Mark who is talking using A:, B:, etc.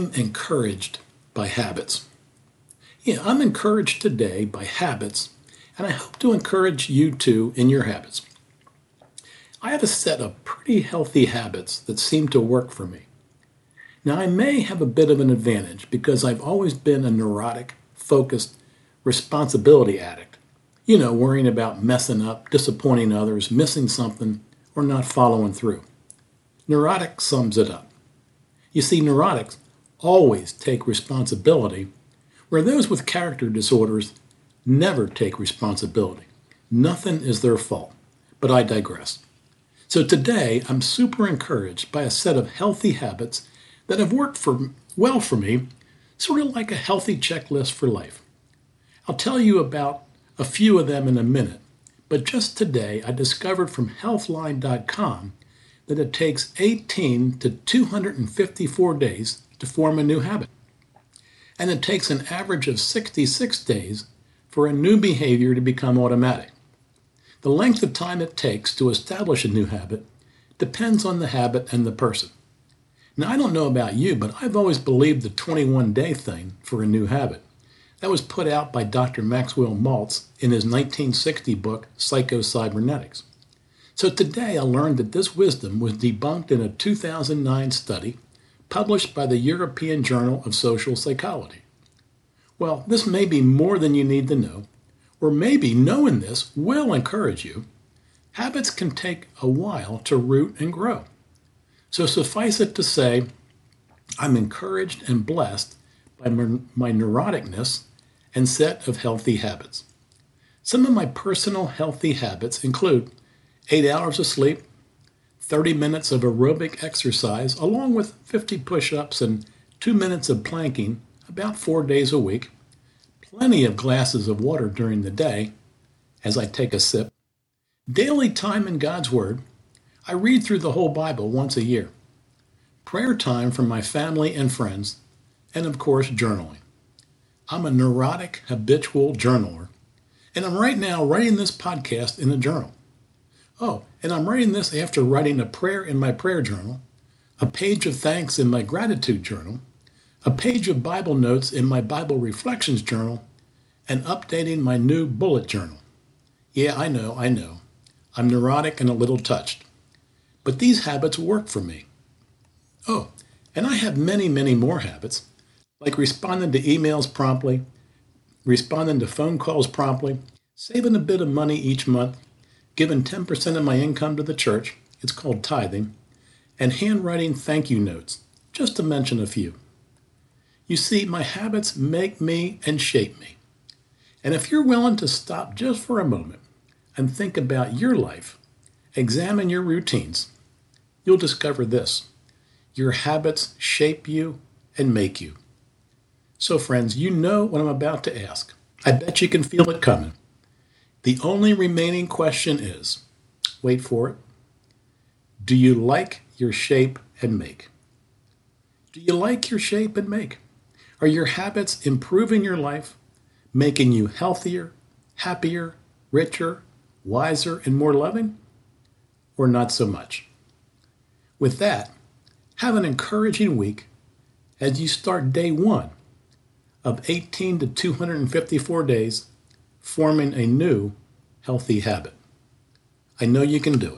A: I'm encouraged by habits. Yeah, I'm encouraged today by habits, and I hope to encourage you too in your habits. I have a set of pretty healthy habits that seem to work for me. Now, I may have a bit of an advantage because I've always been a neurotic, focused, responsibility addict. You know, worrying about messing up, disappointing others, missing something, or not following through. Neurotic sums it up. You see, neurotics always take responsibility, where those with character disorders never take responsibility. Nothing is their fault. But I digress. So today, I'm super encouraged by a set of healthy habits that have worked for well for me, sort of like a healthy checklist for life. I'll tell you about a few of them in a minute, but just today I discovered from healthline.com that it takes 18 to 254 days to form a new habit. And it takes an average of 66 days for a new behavior to become automatic. The length of time it takes to establish a new habit depends on the habit and the person. Now, I don't know about you, but I've always believed the 21 day thing for a new habit. That was put out by Dr. Maxwell Maltz in his 1960 book, Psycho-Cybernetics. So today I learned that this wisdom was debunked in a 2009 study published by the European Journal of Social Psychology. Well, this may be more than you need to know, or maybe knowing this will encourage you. Habits can take a while to root and grow. So suffice it to say, I'm encouraged and blessed by my neuroticness and set of healthy habits. Some of my personal healthy habits include eight hours of sleep, 30 minutes of aerobic exercise, along with 50 push ups and two minutes of planking about four days a week, plenty of glasses of water during the day as I take a sip, daily time in God's Word. I read through the whole Bible once a year, prayer time from my family and friends, and of course, journaling. I'm a neurotic, habitual journaler, and I'm right now writing this podcast in a journal. Oh, and I'm writing this after writing a prayer in my prayer journal, a page of thanks in my gratitude journal, a page of Bible notes in my Bible reflections journal, and updating my new bullet journal. Yeah, I know, I know. I'm neurotic and a little touched. But these habits work for me. Oh, and I have many, many more habits, like responding to emails promptly, responding to phone calls promptly, saving a bit of money each month, given 10% of my income to the church, it's called tithing, and handwriting thank you notes, just to mention a few. You see, my habits make me and shape me. And if you're willing to stop just for a moment and think about your life, examine your routines, you'll discover this your habits shape you and make you. So, friends, you know what I'm about to ask. I bet you can feel it coming. The only remaining question is wait for it. Do you like your shape and make? Do you like your shape and make? Are your habits improving your life, making you healthier, happier, richer, wiser, and more loving? Or not so much? With that, have an encouraging week as you start day one of 18 to 254 days forming a new healthy habit. I know you can do it.